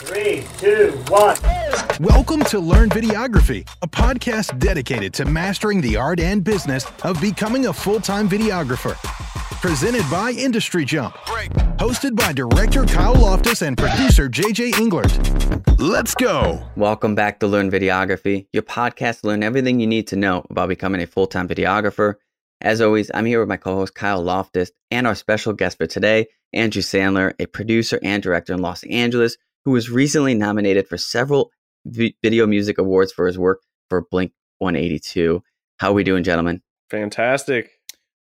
Three, two, one. Welcome to Learn Videography, a podcast dedicated to mastering the art and business of becoming a full time videographer. Presented by Industry Jump. Hosted by director Kyle Loftus and producer JJ Englert. Let's go. Welcome back to Learn Videography, your podcast to learn everything you need to know about becoming a full time videographer. As always, I'm here with my co host Kyle Loftus and our special guest for today, Andrew Sandler, a producer and director in Los Angeles who was recently nominated for several v- video music awards for his work for Blink 182. How are we doing, gentlemen? Fantastic.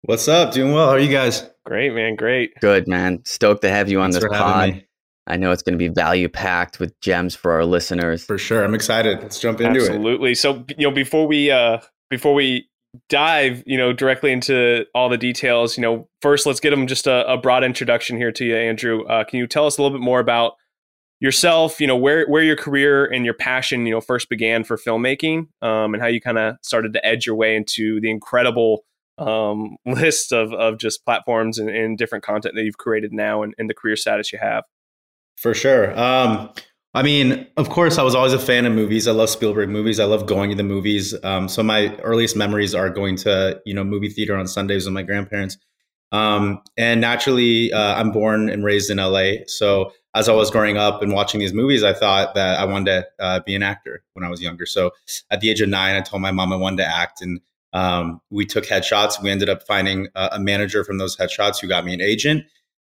What's up? Doing well. How are you guys? Great, man. Great. Good, man. Stoked to have you on Thanks this for pod. me. I know it's going to be value packed with gems for our listeners. For sure. I'm excited. Let's jump into it. Absolutely. So, you know, before we uh before we dive, you know, directly into all the details, you know, first let's get them just a, a broad introduction here to you, Andrew. Uh, can you tell us a little bit more about yourself? You know, where where your career and your passion, you know, first began for filmmaking, um, and how you kind of started to edge your way into the incredible um, list of of just platforms and, and different content that you've created now and, and the career status you have. For sure. Um, I mean, of course, I was always a fan of movies. I love Spielberg movies. I love going to the movies. Um, so my earliest memories are going to you know movie theater on Sundays with my grandparents. Um, and naturally, uh, I'm born and raised in LA. So as I was growing up and watching these movies, I thought that I wanted to uh, be an actor when I was younger. So at the age of nine, I told my mom I wanted to act, and um, we took headshots. We ended up finding a, a manager from those headshots who got me an agent.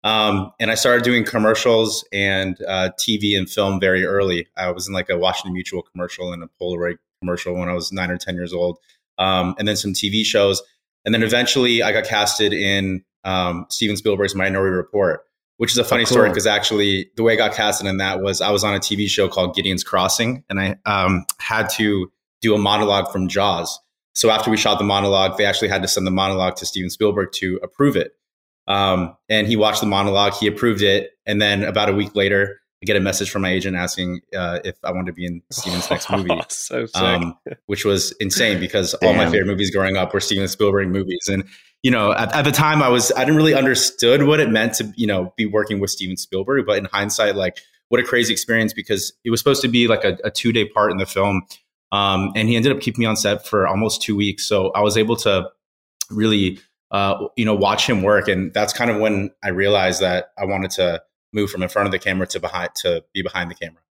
Um, and I started doing commercials and uh, TV and film very early. I was in like a Washington Mutual commercial and a Polaroid commercial when I was nine or 10 years old, um, and then some TV shows. And then eventually I got casted in um, Steven Spielberg's Minority Report, which is a funny Oh, cool. story because actually the way I got casted in that was I was on a TV show called Gideon's Crossing and I um, had to do a monologue from Jaws. So after we shot the monologue, they actually had to send the monologue to Steven Spielberg to approve it. Um, and he watched the monologue, he approved it, and then about a week later, I get a message from my agent asking uh, if I wanted to be in Steven's next movie, so sick. um, which was insane because all my favorite movies growing up were Steven Spielberg movies, and you know, at, at the time, I was I didn't really understood what it meant to you know be working with Steven Spielberg, but in hindsight, like what a crazy experience because it was supposed to be like a, a two day part in the film, um, and he ended up keeping me on set for almost two weeks, so I was able to really uh, you know watch him work, and that's kind of when I realized that I wanted to move from in front of the camera to behind to be behind the camera,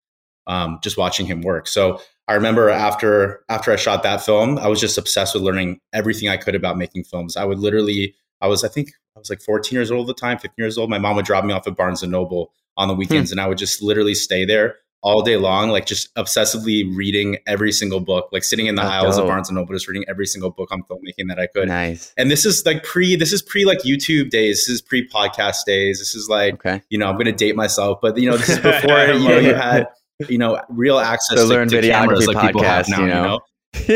um, just watching him work. So I remember after after I shot that film, I was just obsessed with learning everything I could about making films. I would literally, I was I think I was like 14 years old at the time, 15 years old. My mom would drop me off at Barnes and Noble on the weekends, and I would just literally stay there all day long, like just obsessively reading every single book, like sitting in the That's aisles dope. of Barnes and Noble, just reading every single book on filmmaking that I could. Nice. And this is like pre, this is pre like YouTube days. This is pre podcast days. This is like Okay. you know, I'm going to date myself, but you know, this is before you know you had you know real access The to, Learn to cameras like people have now. you You know? know,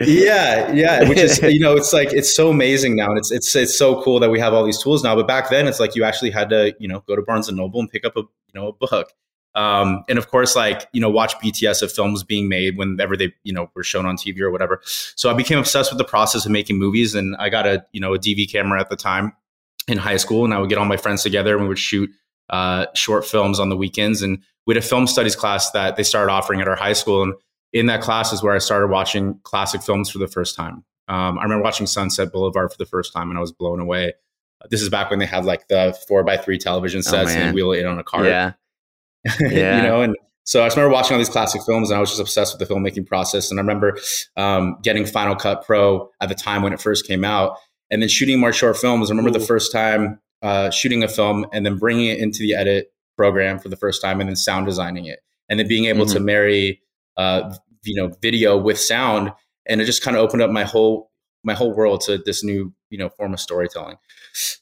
yeah, yeah, which is you know, it's like it's so amazing now, and it's it's it's so cool that we have all these tools now. But back then, it's like you actually had to you know go to Barnes and Noble and pick up a you know a book. Um, and of course, like you know, watch BTS of films being made whenever they you know were shown on TV or whatever. So I became obsessed with the process of making movies, and I got a you know a DV camera at the time in high school, and I would get all my friends together and we would shoot uh, short films on the weekends. And we had a film studies class that they started offering at our high school, and in that class is where I started watching classic films for the first time. Um, I remember watching Sunset Boulevard for the first time, and I was blown away. This is back when they had like the four by three television Oh, sets and man. they wheel it in on a cart. yeah. Yeah. you know, and so I just remember watching all these classic films and I was just obsessed with the filmmaking process. And I remember um, getting Final Cut Pro at the time when it first came out and then shooting more short films. I remember the first time uh, shooting a film and then bringing it into the edit program for the first time and then sound designing it and then being able to marry, uh, you know, video with sound. And it just kind of opened up my whole, my whole world to this new, you know, form of storytelling.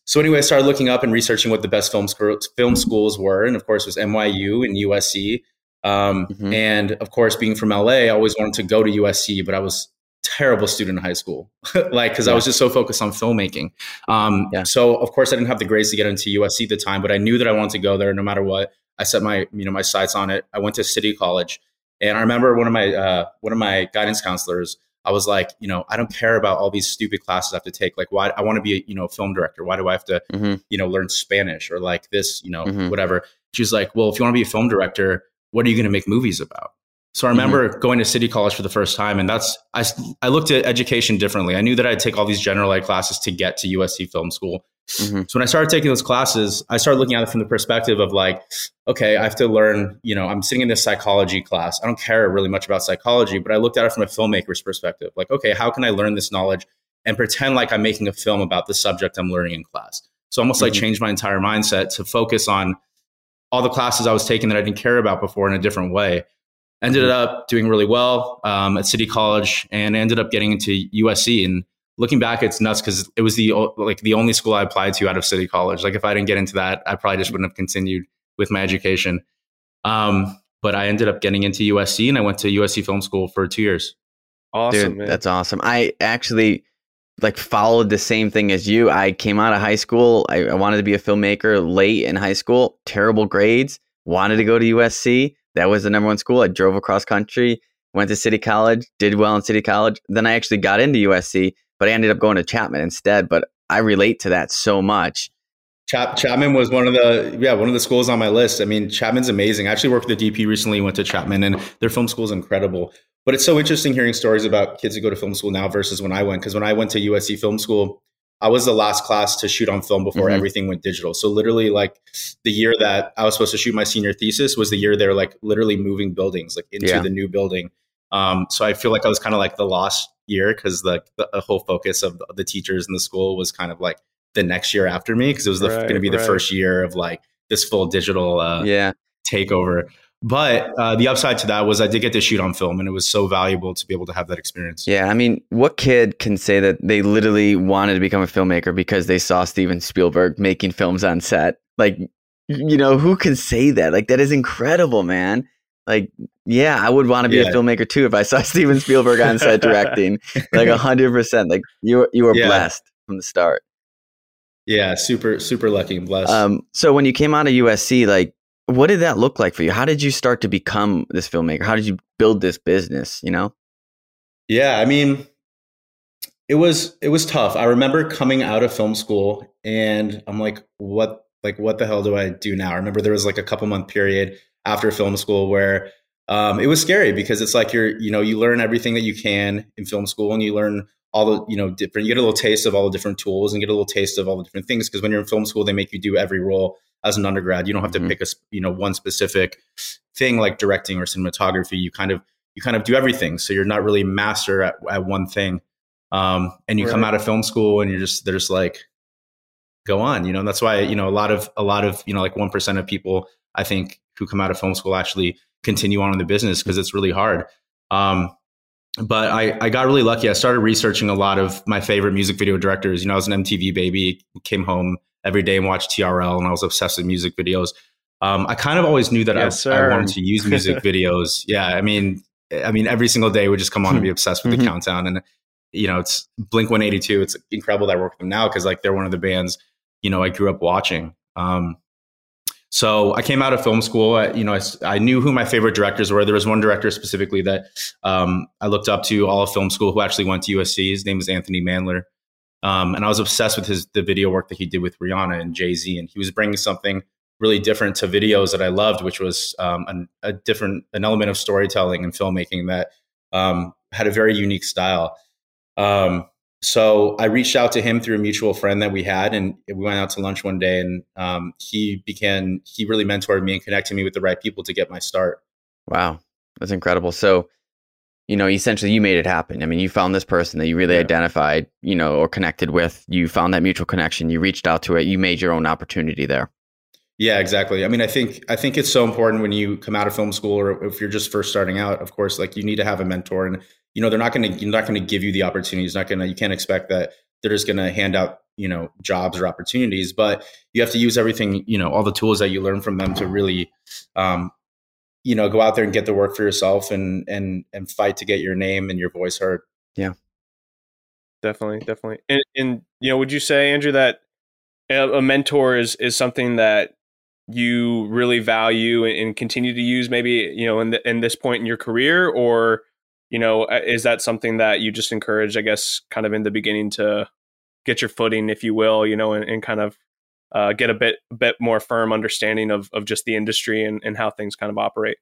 So anyway, I started looking up and researching what the best film schools, film schools were, and of course, it was NYU and USC. Um, Mhm. And of course, being from LA, I always wanted to go to USC, but I was terrible student in high school, like because I was just so focused on filmmaking. Um, Yeah. So of course, I didn't have the grades to get into USC at the time, but I knew that I wanted to go there no matter what. I set my you know my sights on it. I went to City College, and I remember one of my uh, one of my guidance counselors. I was like, you know, I don't care about all these stupid classes I have to take. Like, why I want to be, a, you know, a film director. Why do I have to, Mhm. you know, learn Spanish or like this, you know, Mhm. whatever? She's like, well, if you want to be a film director, what are you going to make movies about? So I mm-hmm. remember mm-hmm. going to City College for the first time, and that's I, I looked at education differently. I knew that I'd take all these general ed classes to get to USC Film School. Mm-hmm. So when I started taking those classes, I started looking at it from the perspective of like, okay, I have to learn. You know, I'm sitting in this psychology class. I don't care really much about psychology, but I looked at it from a filmmaker's perspective. Like, okay, how can I learn this knowledge and pretend like I'm making a film about the subject I'm learning in class? So almost mm-hmm. like changed my entire mindset to focus on all the classes I was taking that I didn't care about before in a different way. Ended mm-hmm. up doing really well um, at City College and ended up getting into USC. And looking back, it's nuts because it was the like the only school I applied to out of City College. Like if I didn't get into that, I probably just wouldn't have continued with my education. Um, but I ended up getting into USC and I went to USC Film School for two years. Awesome, Dude, man. that's awesome. I actually like followed the same thing as you. I came out of high school. I, I, wanted to be a filmmaker late in high school. Terrible grades. Wanted to go to USC. That was the number one school. I drove across country, went to City College, did well in City College. Then I actually got into USC, but I ended up going to Chapman instead. But I relate to that so much. Chap- Chapman was one of the yeah one of the schools on my list. I mean, Chapman's amazing. I actually worked with the DP recently. Went to Chapman, and their film school is incredible. But it's so interesting hearing stories about kids who go to film school now versus when I went. Because when I went to USC Film School, I was the last class to shoot on film before mm-hmm. everything went digital. So literally, like the year that I was supposed to shoot my senior thesis was the year they're like literally moving buildings like into yeah. the new building. Um, so I feel like I was kind of like the lost year because the, the whole focus of the teachers in the school was kind of like the next year after me because it was right, going to be the right. first year of like this full digital uh, yeah takeover. But uh, the upside to that was I did get to shoot on film, and it was so valuable to be able to have that experience. Yeah, I mean, what kid can say that they literally wanted to become a filmmaker because they saw Steven Spielberg making films on set? Like, you know, who can say that? Like, that is incredible, man. Like, yeah, I would want to be yeah. a filmmaker too if I saw Steven Spielberg on set directing. like, hundred percent. Like, you you were yeah. blessed from the start. Yeah, super super lucky and blessed. Um, so when you came out of USC, like what did that look like for you? How did you start to become this filmmaker? How did you build this business, you know? Yeah, I mean, it was it was tough. I remember coming out of film school and I'm like, what like what the hell do I do now? I remember there was like a couple month period after film school where um, it was scary because it's like you're you know you learn everything that you can in film school and you learn all the you know different you get a little taste of all the different tools and get a little taste of all the different things because when you're in film school they make you do every role as an undergrad. You don't have to mm-hmm. pick a you know one specific thing like directing or cinematography. You kind of you kind of do everything. So you're not really master at, at one thing. Um, and you right. come out of film school and you're just they're just like go on. You know, and that's why you know a lot of a lot of you know like one percent of people I think who come out of film school actually continue on in the business because it's really hard. Um, but I, I got really lucky. I started researching a lot of my favorite music video directors. You know, I was an MTV baby, came home every day and watched TRL, and I was obsessed with music videos. Um, I kind of always knew that yes, I, I, wanted to use music videos. Yeah, I mean, I mean, every single day would just come on and be obsessed with the mm-hmm. countdown. And you know, it's Blink One Eighty Two. It's incredible that I work with them now because like they're one of the bands you know I grew up watching. Um, so I came out of film school. I, you know, I, I, knew who my favorite directors were. There was one director specifically that um, I looked up to all of film school who actually went to USC. His name was Anthony Mandler. Um, and I was obsessed with his the video work that he did with Rihanna and Jay Z, and he was bringing something really different to videos that I loved, which was um, an, a different an element of storytelling and filmmaking that um, had a very unique style. Um, so I reached out to him through a mutual friend that we had, and we went out to lunch one day, and um, he began he really mentored me and connected me with the right people to get my start. Wow, that's incredible. So you know, essentially you made it happen. I mean, you found this person that you really yeah. identified, you know, or connected with. You found that mutual connection. You reached out to it. You made your own opportunity there. Yeah, exactly. I mean, I think I think it's so important when you come out of film school or if you're just first starting out. Of course, like you need to have a mentor, and you know they're not going to you're not going to give you the opportunities. Not going to you can't expect that they're just going to hand out you know jobs or opportunities, but you have to use everything you know all the tools that you learn from them to really um, you know go out there and get the work for yourself and and and fight to get your name and your voice heard yeah definitely definitely and, and you know would you say andrew that a mentor is is something that you really value and, continue to use maybe you know in the, in this point in your career or you know uh, is that something that you just encourage i guess kind of in the beginning to get your footing if you will you know and, and kind of uh, get a bit bit more firm understanding of of just the industry and, and how things kind of operate.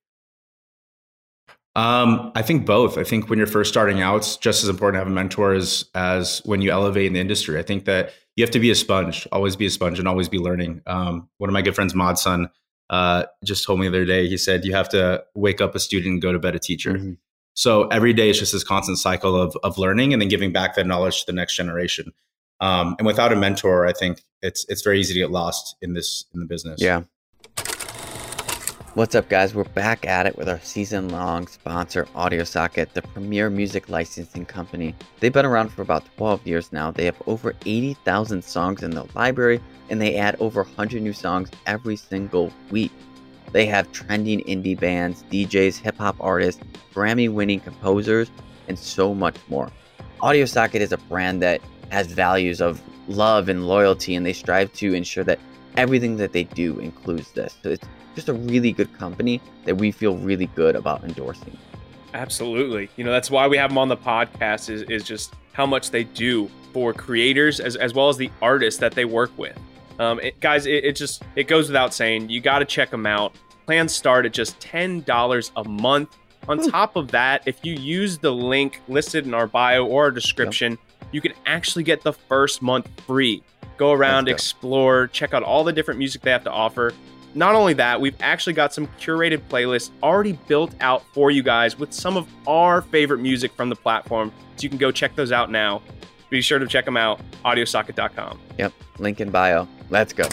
Um, I think both. I think when you're first starting out, it's just as important to have a mentor as as when you elevate in the industry. I think that you have to be a sponge, always be a sponge, and always be learning. Um, one of my good friends, Mod Sun, uh, just told me the other day. He said you have to wake up a student and go to bed a teacher. Mm-hmm. So every day is just this constant cycle of of learning and then giving back that knowledge to the next generation. Um, and without a mentor, I think it's it's very easy to get lost in this in the business. Yeah, What's up, guys? We're back at it with our season long sponsor, AudioSocket, the premier music licensing company. They've been around for about 12 years now. They have over 80,000 songs in the library, and they add over 100 new songs every single week. They have trending indie bands, DJs, hip hop artists, Grammy winning composers, and so much more. AudioSocket is a brand that has values of love and loyalty, and they strive to ensure that everything that they do includes this. So it's just a really good company that we feel really good about endorsing. Absolutely. You know, that's why we have them on the podcast is, is just how much they do for creators as, as well as the artists that they work with. Um, it, guys, it, it just, it goes without saying, you got to check them out. Plans start at just $10 a month. On Ooh. top of that, if you use the link listed in our bio or our description, yep. you can actually get the first month free. Go around, explore, check out all the different music they have to offer. Not only that, we've actually got some curated playlists already built out for you guys with some of our favorite music from the platform. So you can go check those out now. Be sure to check them out, audiosocket.com. Yep, link in bio. Let's go.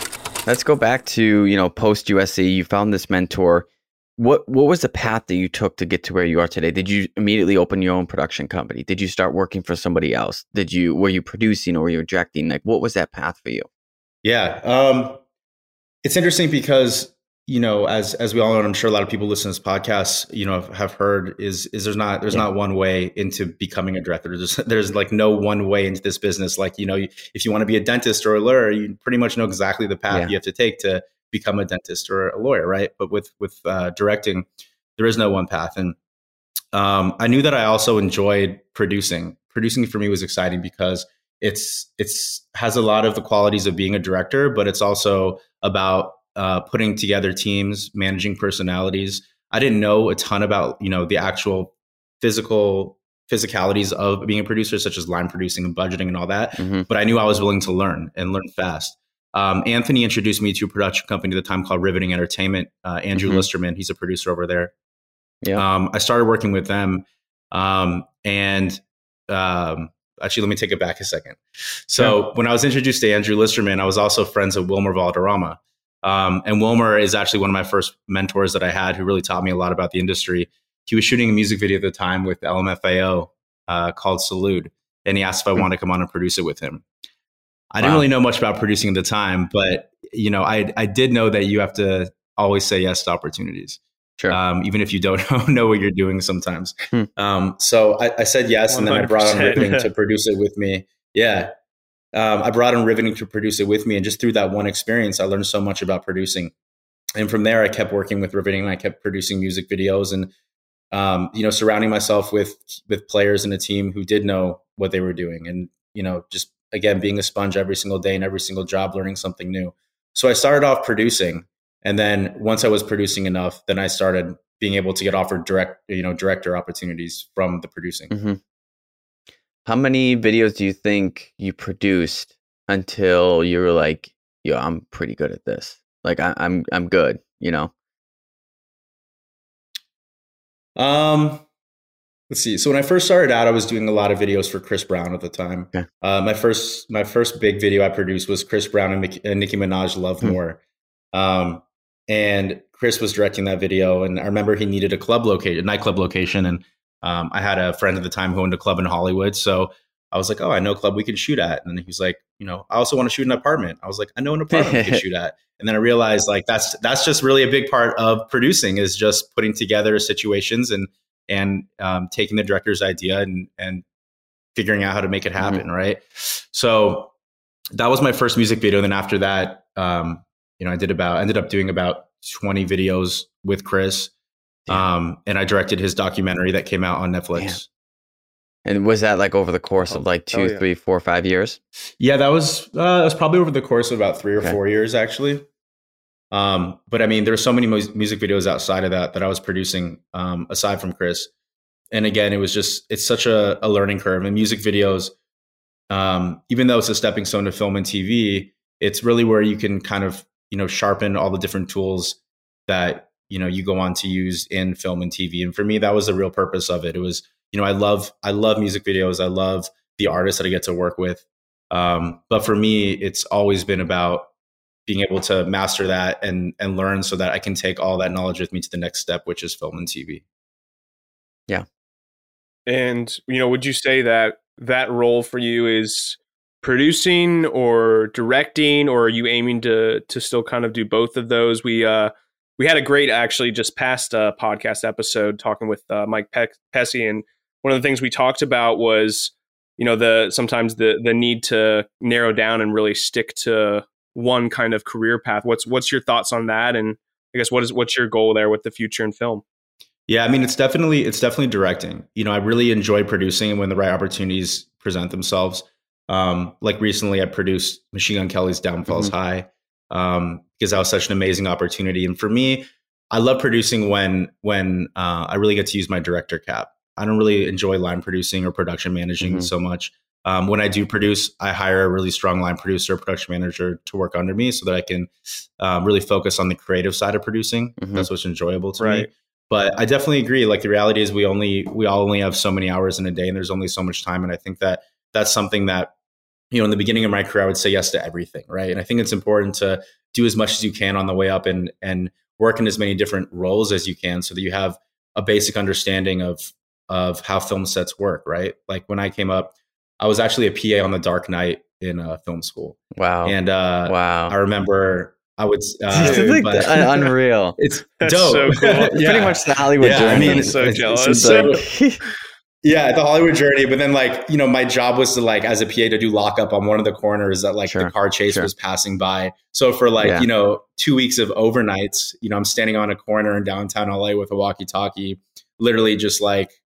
Let's go back to, you know, post USC. You found this mentor. What what was the path that you took to get to where you are today? Did you immediately open your own production company? Did you start working for somebody else? Did you were you producing or were you directing? Like what was that path for you? Yeah. Um it's interesting because you know, as as we all know, and I'm sure a lot of people listen to this podcast, you know, have heard is is there's not there's yeah. not one way into becoming a director. There's there's like no one way into this business. Like you know, if you want to be a dentist or a lawyer, you pretty much know exactly the path yeah. you have to take to become a dentist or a lawyer, right? But with with uh, directing, there is no one path. And um, I knew that I also enjoyed producing. Producing for me was exciting because it's it's has a lot of the qualities of being a director, but it's also about uh, putting together teams, managing personalities. I didn't know a ton about you know the actual physical physicalities of being a producer, such as line producing and budgeting and all that. Mm-hmm. But I knew I was willing to learn and learn fast. Um, Anthony introduced me to a production company at the time called Riveting Entertainment. Uh, Andrew mm-hmm. Listerman, he's a producer over there. Yeah. Um, I started working with them, um, and um, actually, let me take it back a second. So yeah. when I was introduced to Andrew Listerman, I was also friends of Wilmer Valderrama. Um, and Wilmer is actually one of my first mentors that I had who really taught me a lot about the industry. He was shooting a music video at the time with LMFAO uh, called Salute, and he asked if I mm-hmm. wanted to come on and produce it with him. I wow. didn't really know much about producing at the time, but you know, I I did know that you have to always say yes to opportunities. Sure. Um, even if you don't know what you're doing sometimes. Hmm. Um, so I, I, said yes, 100%. and then I brought on Riveting to produce it with me. Yeah. Um, I brought on Riveting to produce it with me. And just through that one experience, I learned so much about producing. And from there, I kept working with Riveting and I kept producing music videos and, um, you know, surrounding myself with, with players in a team who did know what they were doing. And, you know, just again, being a sponge every single day and every single job, learning something new. So I started off producing and then once I was producing enough, then I started being able to get offered direct, you know, director opportunities from the producing. Mm-hmm. How many videos do you think you produced until you were like, "Yo, I'm pretty good at this. Like, I, I'm I'm good," you know? Um, let's see. So when I first started out, I was doing a lot of videos for Chris Brown at the time. Okay. Uh, my first my first big video I produced was Chris Brown and, and Nicki Minaj "Love hmm. More." Um, and Chris was directing that video, and I remember he needed a club location, a nightclub location, and um, I had a friend at the time who owned a club in Hollywood, so I was like, "Oh, I know a club we can shoot at," and he's like, "You know, I also want to shoot an apartment." I was like, "I know an apartment we can shoot at," and then I realized like that's that's just really a big part of producing is just putting together situations and and um, taking the director's idea and and figuring out how to make it happen, mm-hmm. right? So that was my first music video. And then after that, um, you know, I did about ended up doing about 20 videos with Chris. Um, and I directed his documentary that came out on Netflix. Damn. And was that like over the course of oh, like two, oh, yeah. three, four, five years? Yeah, that was uh, that was probably over the course of about three or okay. four years, actually. Um, but I mean, there there's so many mu- music videos outside of that that I was producing um, aside from Chris. And again, it was just it's such a, a learning curve. And music videos, um, even though it's a stepping stone to film and TV, it's really where you can kind of you know sharpen all the different tools that you know you go on to use in film and TV. And for me, that was the real purpose of it. It was you know I love I love music videos. I love the artists that I get to work with. Um, but for me, it's always been about being able to master that and and learn so that I can take all that knowledge with me to the next step, which is film and TV. Yeah. And you know, would you say that that role for you is producing or directing, or are you aiming to to still kind of do both of those? We uh we had a great actually just past uh, podcast episode talking with uh, Mike Pe- and one of the things we talked about was you know the sometimes the the need to narrow down and really stick to one kind of career path. What's what's your thoughts on that? And I guess what is what's your goal there with the future in film? Yeah, I mean it's definitely it's definitely directing. You know, I really enjoy producing when the right opportunities present themselves. Um, like recently, I produced Machine Gun Kelly's Downfalls mm-hmm. High um, because that was such an amazing opportunity. And for me, I love producing when when uh, I really get to use my director cap. I don't really enjoy line producing or production managing mm-hmm. so much. Um, when I do produce, I hire a really strong line producer, production manager to work under me so that I can um, really focus on the creative side of producing. Mm-hmm. That's what's enjoyable to right. me. But I definitely agree. Like the reality is, we only we all only have so many hours in a day, and there's only so much time. And I think that that's something that you know in the beginning of my career, I would say yes to everything, right? And I think it's important to do as much as you can on the way up and and work in as many different roles as you can, so that you have a basic understanding of of how film sets work, right? Like when I came up I was actually a PA on The Dark Knight in uh, film school. Wow. And uh, wow. I remember I would uh, but, unreal. It's That's dope. So cool. yeah. Pretty much the Hollywood yeah, journey. I mean, so jealous. So, yeah, the Hollywood journey. But then, like, you know, my job was to like as a PA to do lockup on one of the corners that like sure. the car chase sure. was passing by. So for like yeah. you know two weeks of overnights, you know, I'm standing on a corner in downtown LA with a walkie-talkie, literally just like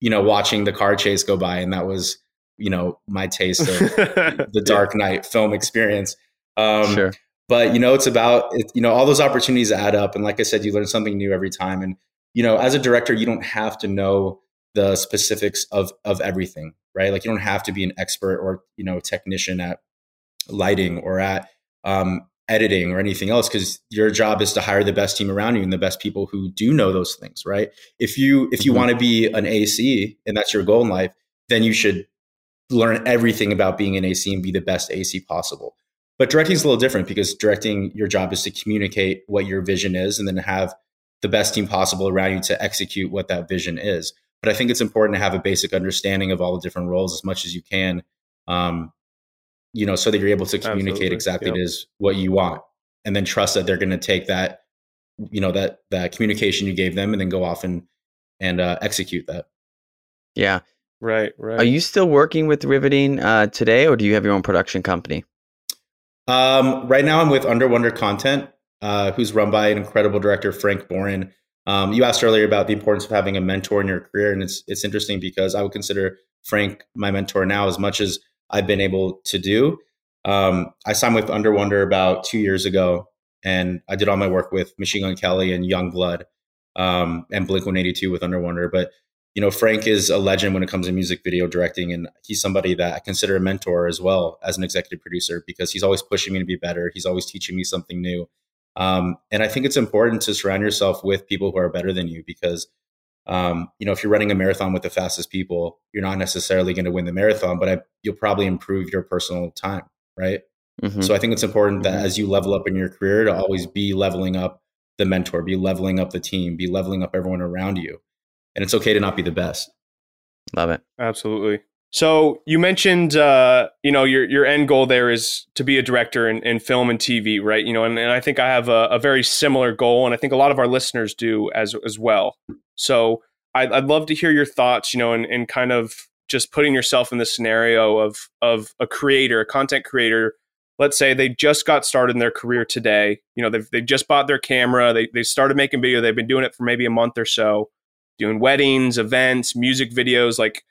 you know, watching the car chase go by, and that was, you know, my taste of the Dark Knight film experience. Um, sure. But you know, it's about it, you know all those opportunities add up, and like I said, you learn something new every time. And you know, as a director, you don't have to know the specifics of of everything, right? Like you don't have to be an expert or you know technician at lighting or at um, editing or anything else because your job is to hire the best team around you and the best people who do know those things right if you if you mm-hmm. want to be an ac and that's your goal in life then you should learn everything about being an ac and be the best ac possible but directing is a little different because directing your job is to communicate what your vision is and then have the best team possible around you to execute what that vision is but i think it's important to have a basic understanding of all the different roles as much as you can um, you know, so that you're able to communicate Absolutely. exactly yep. it is what you want, and then trust that they're going to take that, you know, that that communication you gave them, and then go off and and uh, execute that. Yeah. Right. Right. Are you still working with riveting uh, today, or do you have your own production company? Um, right now, I'm with Under Wonder Content, uh, who's run by an incredible director, Frank Borin. Um, you asked earlier about the importance of having a mentor in your career, and it's it's interesting because I would consider Frank my mentor now as much as I've been able to do. Um, I signed with Under Wonder about two years ago, and I did all my work with Machine Gun Kelly and Yungblud um, and Blink 182 with Under Wonder. But you know, Frank is a legend when it comes to music video directing, and he's somebody that I consider a mentor as well as an executive producer because he's always pushing me to be better. He's always teaching me something new. Um, and I think it's important to surround yourself with people who are better than you because um, you know, if you're running a marathon with the fastest people, you're not necessarily going to win the marathon, but I, you'll probably improve your personal time, right? Mm-hmm. So I think it's important that mm-hmm. as you level up in your career, to always be leveling up the mentor, be leveling up the team, be leveling up everyone around you, and it's okay to not be the best. Love it. Absolutely. So you mentioned, uh, you know, your your end goal there is to be a director in, in film and TV, right? You know, and, and I think I have a, a, very similar goal, and I think a lot of our listeners do as as well. So I'd, I'd love to hear your thoughts, you know, and, and kind of just putting yourself in the scenario of of a creator, a content creator. Let's say they just got started in their career today. You know, they've they just bought their camera. They they started making video. They've been doing it for maybe a month or so, doing weddings, events, music videos, like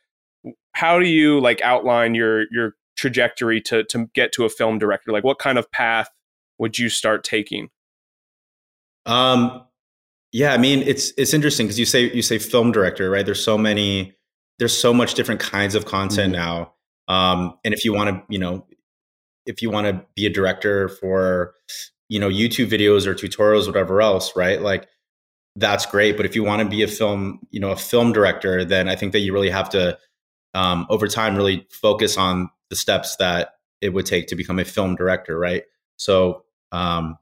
how do you like outline your your trajectory to to get to a film director? Like what kind of path would you start taking? Um, yeah, I mean it's it's interesting because you say you say film director, right? There's so many, there's so much different kinds of content mm-hmm. now. Um, and if you want to, you know, if you want to be a director for, you know, YouTube videos or tutorials, whatever else, right? Like that's great. But if you want to be a film, you know, a film director, then I think that you really have to, um, over time, really focus on the steps that it would take to become a film director, right? So, um,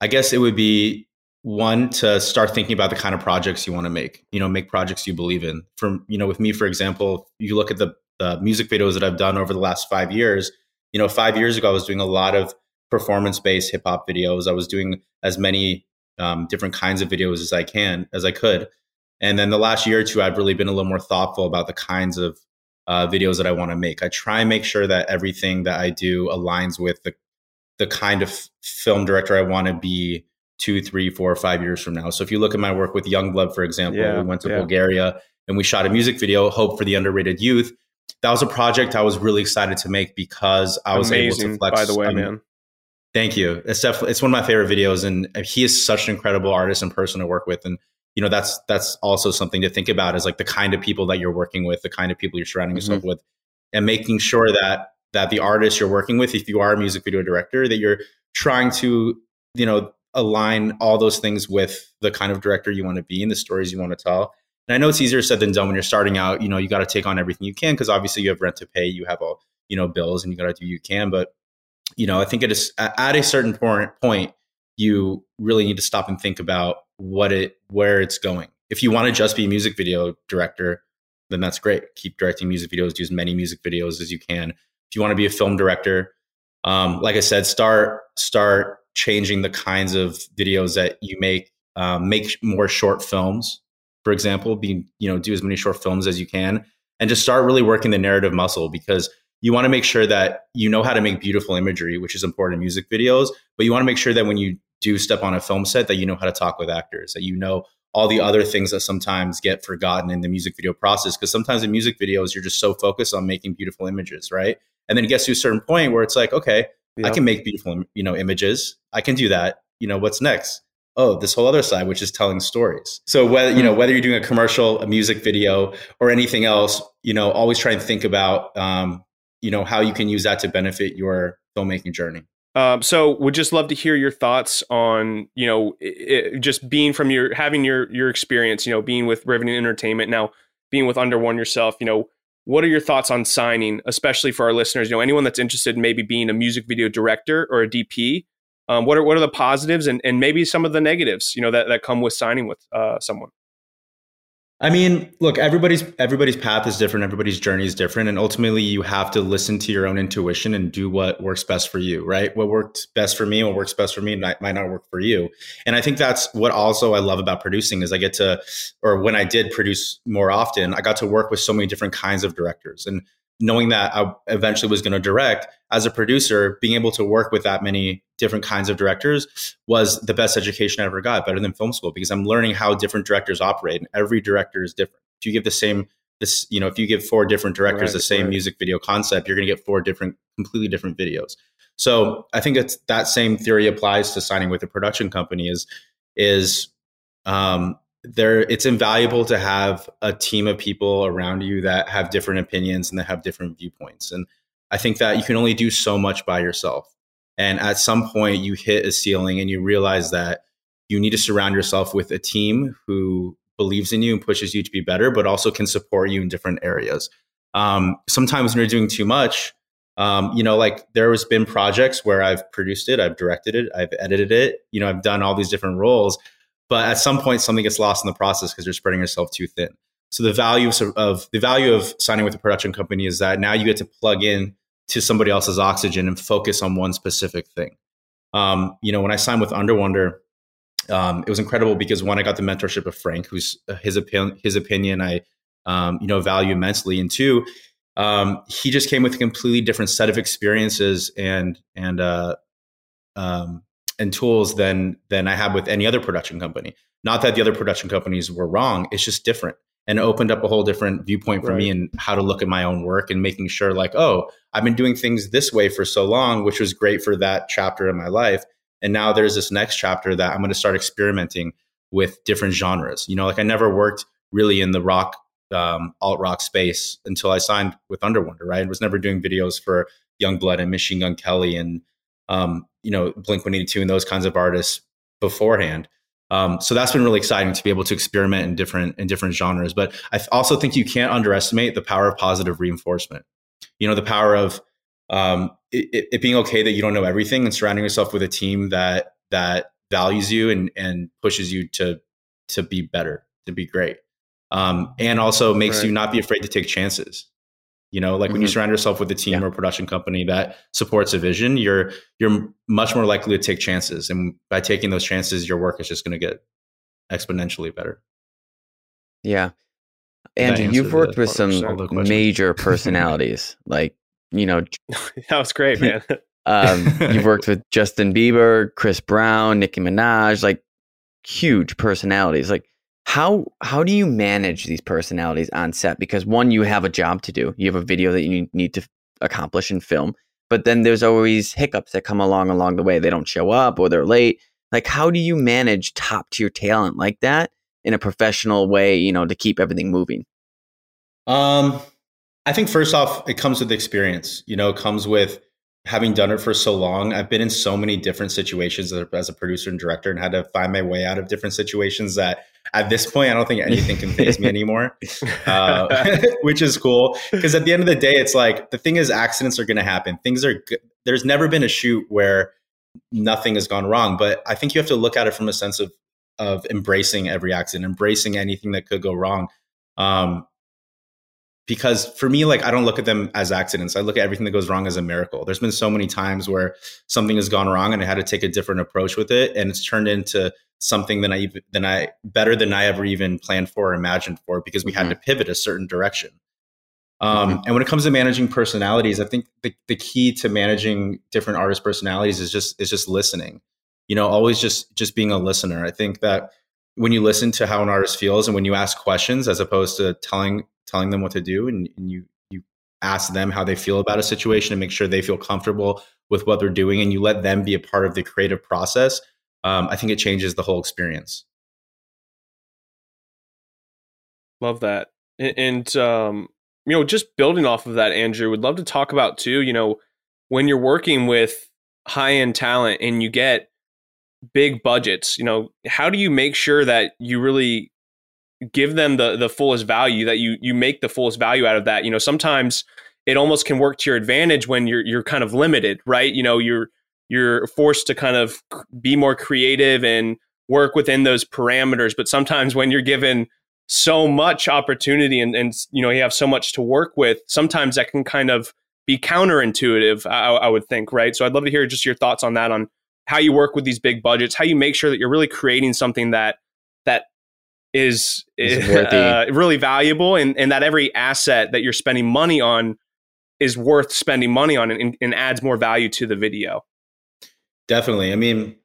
I guess it would be one to start thinking about the kind of projects you want to make. You know, make projects you believe in. From you know, with me, for example, you look at the the music videos that I've done over the last five years. You know, five years ago, I was doing a lot of performance based hip hop videos. I was doing as many um, different kinds of videos as I can, as I could. And then the last year or two, I've really been a little more thoughtful about the kinds of uh, videos that I want to make. I try and make sure that everything that I do aligns with the the kind of film director I want to be two, three, four, five years from now. So if you look at my work with Yungblud, for example, yeah, we went to yeah. Bulgaria and we shot a music video, Hope for the Underrated Youth. That was a project I was really excited to make because I was Amazing, able to flex. By the way, um, man. Thank you. It's definitely it's one of my favorite videos, and he is such an incredible artist and person to work with. And you know that's that's also something to think about is like the kind of people that you're working with, the kind of people you're surrounding mm-hmm. yourself with, and making sure that that the artist you're working with, if you are a music video director, that you're trying to you know align all those things with the kind of director you want to be and the stories you want to tell. And I know it's easier said than done when you're starting out. You know, you got to take on everything you can because obviously you have rent to pay, you have all you know bills, and you got to do you can. But you know, I think it is at a certain point, you really need to stop and think about what it, where it's going. If you want to just be a music video director, then that's great. Keep directing music videos, do as many music videos as you can. If you want to be a film director, um, like I said, start start changing the kinds of videos that you make. Um, make more short films, for example. Be you know do as many short films as you can, and just start really working the narrative muscle because you want to make sure that you know how to make beautiful imagery, which is important in music videos, but you want to make sure that when you do step on a film set that you know how to talk with actors, that you know all the other things that sometimes get forgotten in the music video process because sometimes in music videos you're just so focused on making beautiful images, right? And then it gets to a certain point where it's like, okay, yep. I can make beautiful, you know, images. I can do that. You know, what's next? oh this whole other side which is telling stories so whether you know hmm. whether you're doing a commercial a music video or anything else you know always try and think about um, you know how you can use that to benefit your filmmaking journey um, so would just love to hear your thoughts on you know it, just being from your having your your experience you know being with riveting entertainment now being with under one yourself you know what are your thoughts on signing especially for our listeners you know anyone that's interested in maybe being a music video director or a dp um, what are what are the positives and, and maybe some of the negatives you know that, that come with signing with uh, someone I mean, look, everybody's everybody's path is different, everybody's journey is different, and ultimately you have to listen to your own intuition and do what works best for you, right? What works best for me, what works best for me might, might not work for you. And I think that's what also I love about producing is I get to or when I did produce more often, I got to work with so many different kinds of directors. And knowing that I eventually was going to direct as a producer, being able to work with that many different kinds of directors was the best education I ever got, better than film school, because I'm learning how different directors operate, and every director is different. If you give the same this, you know, if you give four different directors right, the same right. music video concept, you're going to get four different, completely different videos. So I think it's that same theory applies to signing with a production company. Is is um, there it's invaluable to have a team of people around you that have different opinions and that have different viewpoints and i think that you can only do so much by yourself and at some point you hit a ceiling and you realize that you need to surround yourself with a team who believes in you and pushes you to be better but also can support you in different areas um, sometimes when you're doing too much um, you know like there has been projects where i've produced it i've directed it i've edited it you know i've done all these different roles but at some point, something gets lost in the process because you're spreading yourself too thin. So the value of, of the value of signing with a production company is that now you get to plug in to somebody else's oxygen and focus on one specific thing. Um, you know, when I signed with Underwonder, um, it was incredible because one, I got the mentorship of Frank, who's uh, his opinion, his opinion I, um, you know, value immensely. And two, um, he just came with a completely different set of experiences and and uh, um, and tools than than I have with any other production company. Not that the other production companies were wrong; it's just different. And opened up a whole different viewpoint for right. me and how to look at my own work and making sure like oh i've been doing things this way for so long which was great for that chapter in my life. And now there's this next chapter that i'm going to start experimenting with different genres. You know like i never worked really in the rock um, alt rock space until i signed with underwonder right? I was never doing videos for Yungblud and machine gun kelly and um, you know blink 182 and those kinds of artists beforehand um, so that's been really exciting to be able to experiment in different in different genres. But I also think you can't underestimate the power of positive reinforcement. You know, the power of um, it, it, being okay that you don't know everything and surrounding yourself with a team that that values you and and pushes you to to be better, to be great, um, and also makes right. you not be afraid to take chances. You know, like mm-hmm. when you mm-hmm. surround yourself with a team yeah. or a production company that supports a vision, you're you're much more likely to take chances, and by taking those chances, your work is just going to get exponentially better. Yeah, Andrew, you've worked with some major personalities, like you know. that was great, man. um, you've worked with Justin Bieber, Chris Brown, Nicki Minaj, like huge personalities. Like, how how do you manage these personalities on set? Because one you have a job to do. You have a video that you need to accomplish and film but then there's always hiccups that come along along the way. They don't show up or they're late. Like how do you manage top tier talent like that in a professional way you know to keep everything moving? Um i think first off it comes with experience. You know it comes with having done it for so long, I've been in so many different situations as a producer and director and had to find my way out of different situations that at this point, I don't think anything can phase me anymore, uh, which is cool. Because at the end of the day, it's like the thing is, accidents are going to happen. Things are, there's never been a shoot where nothing has gone wrong. But I think you have to look at it from a sense of, of embracing every accident, embracing anything that could go wrong. Um, because for me like i don't look at them as accidents i look at everything that goes wrong as a miracle there's been so many times where something has gone wrong and i had to take a different approach with it and it's turned into something that i even than i better than i ever even planned for or imagined for because we mm-hmm. had to pivot a certain direction um, mm-hmm. and when it comes to managing personalities i think the, the key to managing different artist personalities is just is just listening you know always just just being a listener i think that when you listen to how an artist feels and when you ask questions as opposed to telling telling them what to do and, and you you ask them how they feel about a situation and make sure they feel comfortable with what they're doing and you let them be a part of the creative process um, i think it changes the whole experience. Love that. And um, you know just building off of that andrew would love to talk about too you know when you're working with high end talent and you get big budgets you know how do you make sure that you really give them the the fullest value that you you make the fullest value out of that? You know sometimes it almost can work to your advantage when you're you're kind of limited right? You know you're you're forced to kind of be more creative and work within those parameters. But sometimes when you're given so much opportunity and and you know you have so much to work with sometimes that can kind of be counterintuitive I, I would think right? So i'd love to hear just your thoughts on that on how you work with these big budgets how you make sure that you're really creating something that that is, is uh, really valuable and, and that every asset that you're spending money on is worth spending money on and, and adds more value to the video. Definitely. I mean,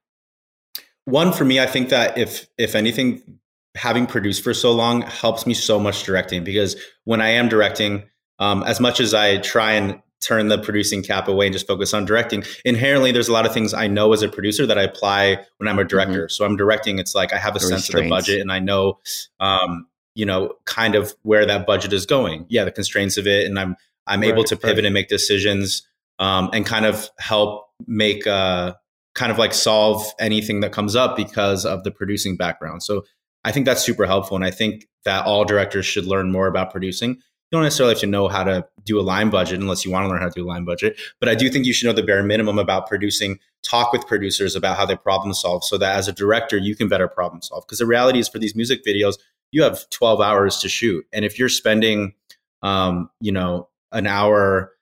one for me, I think that if if anything, having produced for so long helps me so much directing because when I am directing, um, as much as I try and turn the producing cap away and just focus on directing. Inherently, there's a lot of things I know as a producer that I apply when I'm a director. Mm-hmm. So I'm directing. It's like I have a sense restraints. of the budget and I know, um, you know, kind of where that budget is going. Yeah, the constraints of it, and I'm I'm right, able to pivot right. and make decisions um, and kind of help make uh, kind of like solve anything that comes up because of the producing background. So I think that's super helpful, and I think that all directors should learn more about producing you don't necessarily have to know how to do a line budget unless you want to learn how to do a line budget. But I do think you should know the bare minimum about producing, talk with producers about how they problem solve so that as a director, you can better problem solve. Because the reality is for these music videos, you have 12 hours to shoot. And if you're spending, um, you know, an hour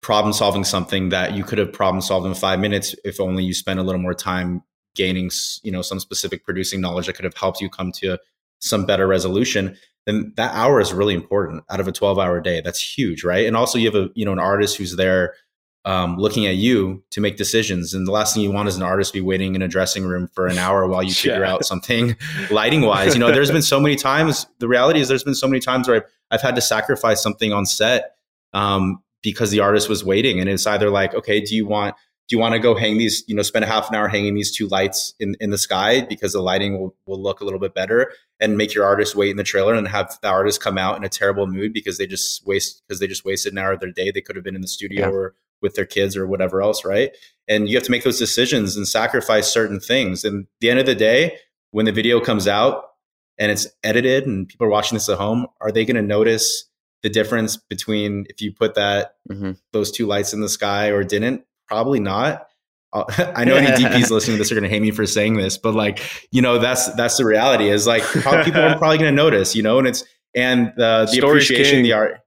problem solving something that you could have problem solved in five minutes if only you spent a little more time gaining, you know, some specific producing knowledge that could have helped you come to some better resolution then that hour is really important out of a 12 hour day that's huge right and also you have a you know an artist who's there um, looking at you to make decisions. And the last thing you want is an artist be waiting in a dressing room for an hour while you figure yeah. out something lighting wise. You know, there's been so many times. The reality is, there's been so many times where I've, I've had to sacrifice something on set um, because the artist was waiting, and it's either like, okay, do you want do you want to go hang these, you know, spend a half an hour hanging these two lights in, in the sky because the lighting will, will look a little bit better and make your artist wait in the trailer and have the artist come out in a terrible mood because they just waste because they just wasted an hour of their day. They could have been in the studio yeah. or with their kids or whatever else, right? And you have to make those decisions and sacrifice certain things. And the end of the day, when the video comes out and it's edited and people are watching this at home, are they going to notice the difference between if you put that mm-hmm. those two lights in the sky or didn't? Probably not. Uh, I know any DPs listening to this are going to hate me for saying this, but like you know, that's that's the reality. Is like people are probably going to notice, you know, and it's and the the appreciation, the art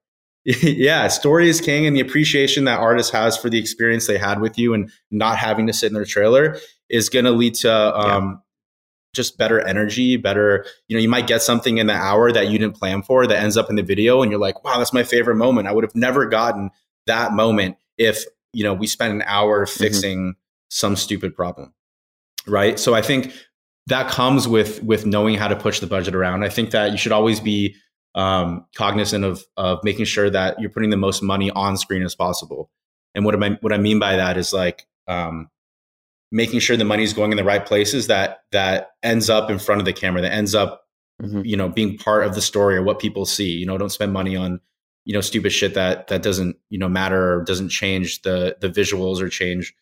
yeah, story is king, and the appreciation that artist has for the experience they had with you, and not having to sit in their trailer is going to lead to um. Just better energy, better. You know, you might get something in the hour that you didn't plan for that ends up in the video, and you're like, "Wow, that's my favorite moment." I would have never gotten that moment if you know we spent an hour mm-hmm. fixing mm-hmm. some stupid problem, right? So I think that comes with with knowing how to push the budget around. I think that you should always be um, cognizant of of making sure that you're putting the most money on screen as possible. And what am I what I mean by that is like um, making sure the money is going in the right places that that ends up in front of the camera, that ends up mm-hmm. you know being part of the story or what people see. You know, don't spend money on you know stupid shit that that doesn't you know matter or doesn't change the the visuals or change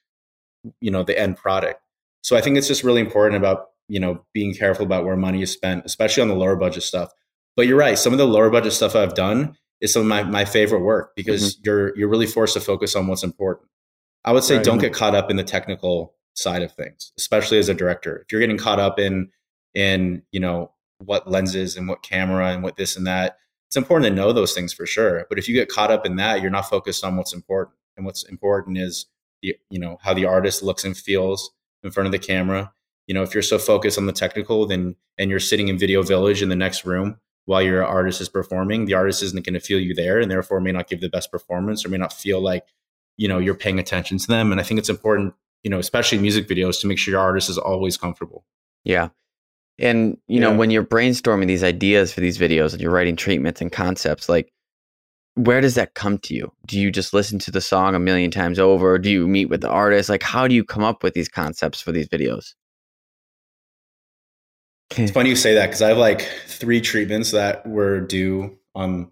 you know the end product. So I think it's just really important about you know being careful about where money is spent, especially on the lower budget stuff. But you're right. Some of the lower budget stuff I've done is some of my, my favorite work because mm-hmm. you're you're really forced to focus on what's important. I would say right. don't get caught up in the technical side of things, especially as a director. If you're getting caught up in in you know what lenses and what camera and what this and that, it's important to know those things for sure. But if you get caught up in that, you're not focused on what's important. And what's important is the, you know how the artist looks and feels in front of the camera. You know, if you're so focused on the technical, then and you're sitting in Video Village in the next room, while your artist is performing, the artist isn't going to feel you there and therefore may not give the best performance or may not feel like, you know, you're paying attention to them. And I think it's important, you know, especially music videos to make sure your artist is always comfortable. Yeah. And, you yeah. know, when you're brainstorming these ideas for these videos and you're writing treatments and concepts, like, where does that come to you? Do you just listen to the song a million times over? Do you meet with the artist? Like, how do you come up with these concepts for these videos? It's funny you say that because I have like three treatments that were due on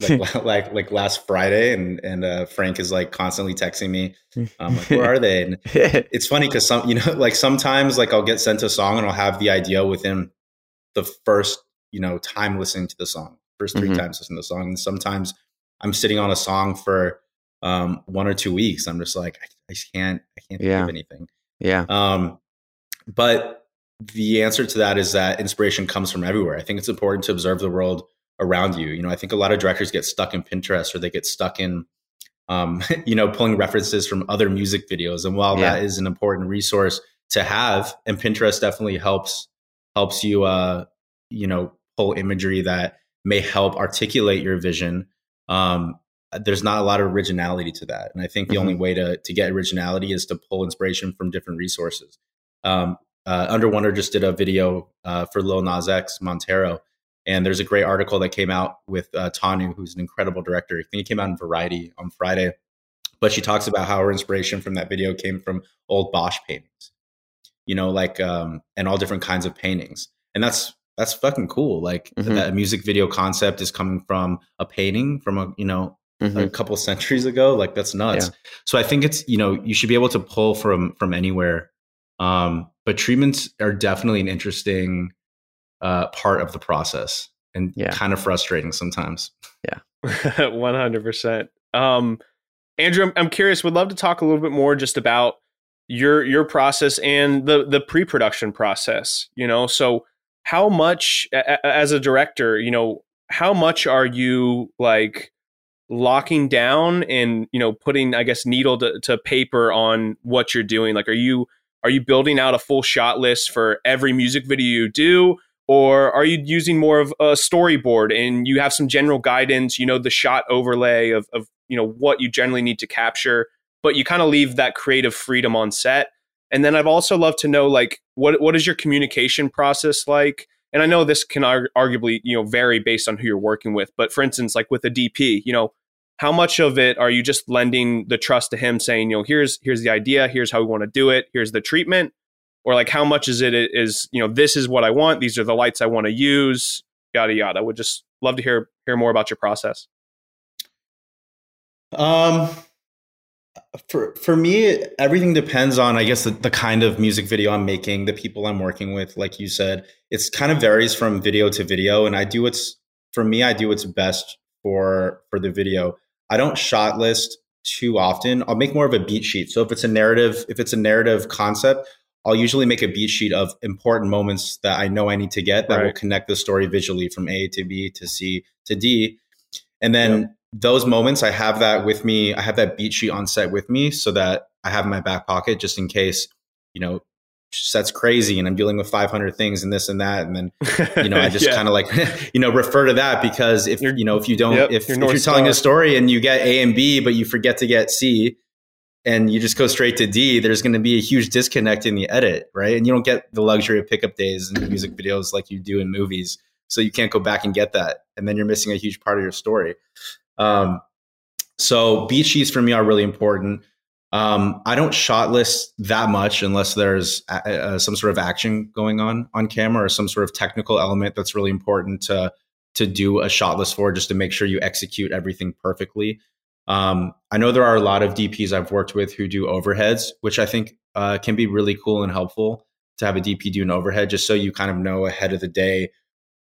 like like like last Friday, and and uh, Frank is like constantly texting me. I'm like, where are they? And it's funny because some you know like sometimes like I'll get sent a song and I'll have the idea within the first you know time listening to the song, 1st 3 mm-hmm. times listening to the song, and sometimes I'm sitting on a song for um, one or two weeks. I'm just like I, I can't I can't yeah. think of anything. Yeah. Um, but the answer to that is that inspiration comes from everywhere. I think it's important to observe the world around you. You know, I think a lot of directors get stuck in Pinterest or they get stuck in, um, you know, pulling references from other music videos. And while yeah. that is an important resource to have, and Pinterest definitely helps helps you, uh, you know, pull imagery that may help articulate your vision. Um, there's not a lot of originality to that, and I think the mm-hmm. only way to to get originality is to pull inspiration from different resources. Um, uh, Under Wonder just did a video uh, for Lil Nas X Montero, and there's a great article that came out with uh, Tanu, who's an incredible director. I think it came out in Variety on Friday, but she talks about how her inspiration from that video came from old Bosch paintings, you know, like um, and all different kinds of paintings, and that's that's fucking cool. Like mm-hmm. that music video concept is coming from a painting from a you know Mm-hmm. a couple centuries ago like that's nuts yeah. so i think it's you know you should be able to pull from from anywhere um, but treatments are definitely an interesting uh, part of the process and yeah. kind of frustrating sometimes. Yeah. 100%. Um, Andrew, I'm, I'm curious, would love to talk a little bit more just about your your process and the the pre-production process, you know? So how much a, as a director, you know, how much are you like locking down and, you know, putting I guess needle to, to paper on what you're doing? Like are you are you building out a full shot list for every music video you do? Or are you using more of a storyboard and you have some general guidance, you know, the shot overlay of, of you know what you generally need to capture? but you kind of leave that creative freedom on set. And then I've also love to know like what what is your communication process like? And I know this can arguably you know vary based on who you're working with, but for instance, like with a DP, you know, how much of it are you just lending the trust to him, saying you know here's here's the idea, here's how we want to do it, here's the treatment, or like how much is it is you know this is what I want, these are the lights I want to use, yada yada. Would just love to hear hear more about your process. Um, for for me, everything depends on, I guess, the, the kind of music video I'm making, the people I'm working with. Like you said, it's kind of varies from video to video, and I do what's for me. I do what's best for for the video. I don't shot list too often. I'll make more of a beat sheet. So if it's a narrative, if it's a narrative concept, I'll usually make a beat sheet of important moments that I know I need to get that right. will connect the story visually from A to B to C to D. And then yep those moments, I have that with me. I have that beat sheet on set with me so that I have in my back pocket just in case, you know, set's crazy and I'm dealing with 500 things and this and that. And then, you know, I just yeah. kind of like, you know, refer to that because if, you're, you know, if you don't, yep, if, if you're telling a story and you get A and B, but you forget to get C and you just go straight to D, there's going to be a huge disconnect in the edit, right? And you don't get the luxury of pickup days and music videos like you do in movies. So you can't go back and get that. And then you're missing a huge part of your story. Um, so beat sheets for me are really important. Um, I don't shot list that much unless there's a, a, some sort of action going on on camera or some sort of technical element that's really important to to do a shot list for, just to make sure you execute everything perfectly. Um, I know there are a lot of DPs I've worked with who do overheads, which I think uh, can be really cool and helpful to have a DP do an overhead, just so you kind of know ahead of the day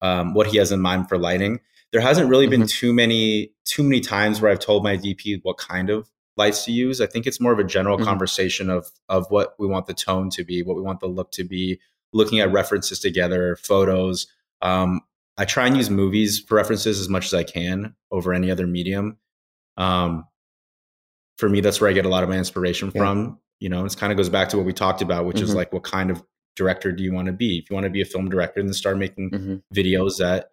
um, what he has in mind for lighting there hasn't really mm-hmm. been too many too many times where I've told my DP what kind of lights to use. I think it's more of a general mm-hmm. conversation of of what we want the tone to be, what we want the look to be, looking at references together, photos. Um, I try and use movies for references as much as I can over any other medium. Um, for me, that's where I get a lot of my inspiration yeah. from. You know, it kind of goes back to what we talked about, which mm-hmm. is like, what kind of director do you want to be? If you want to be a film director, then start making mm-hmm. videos that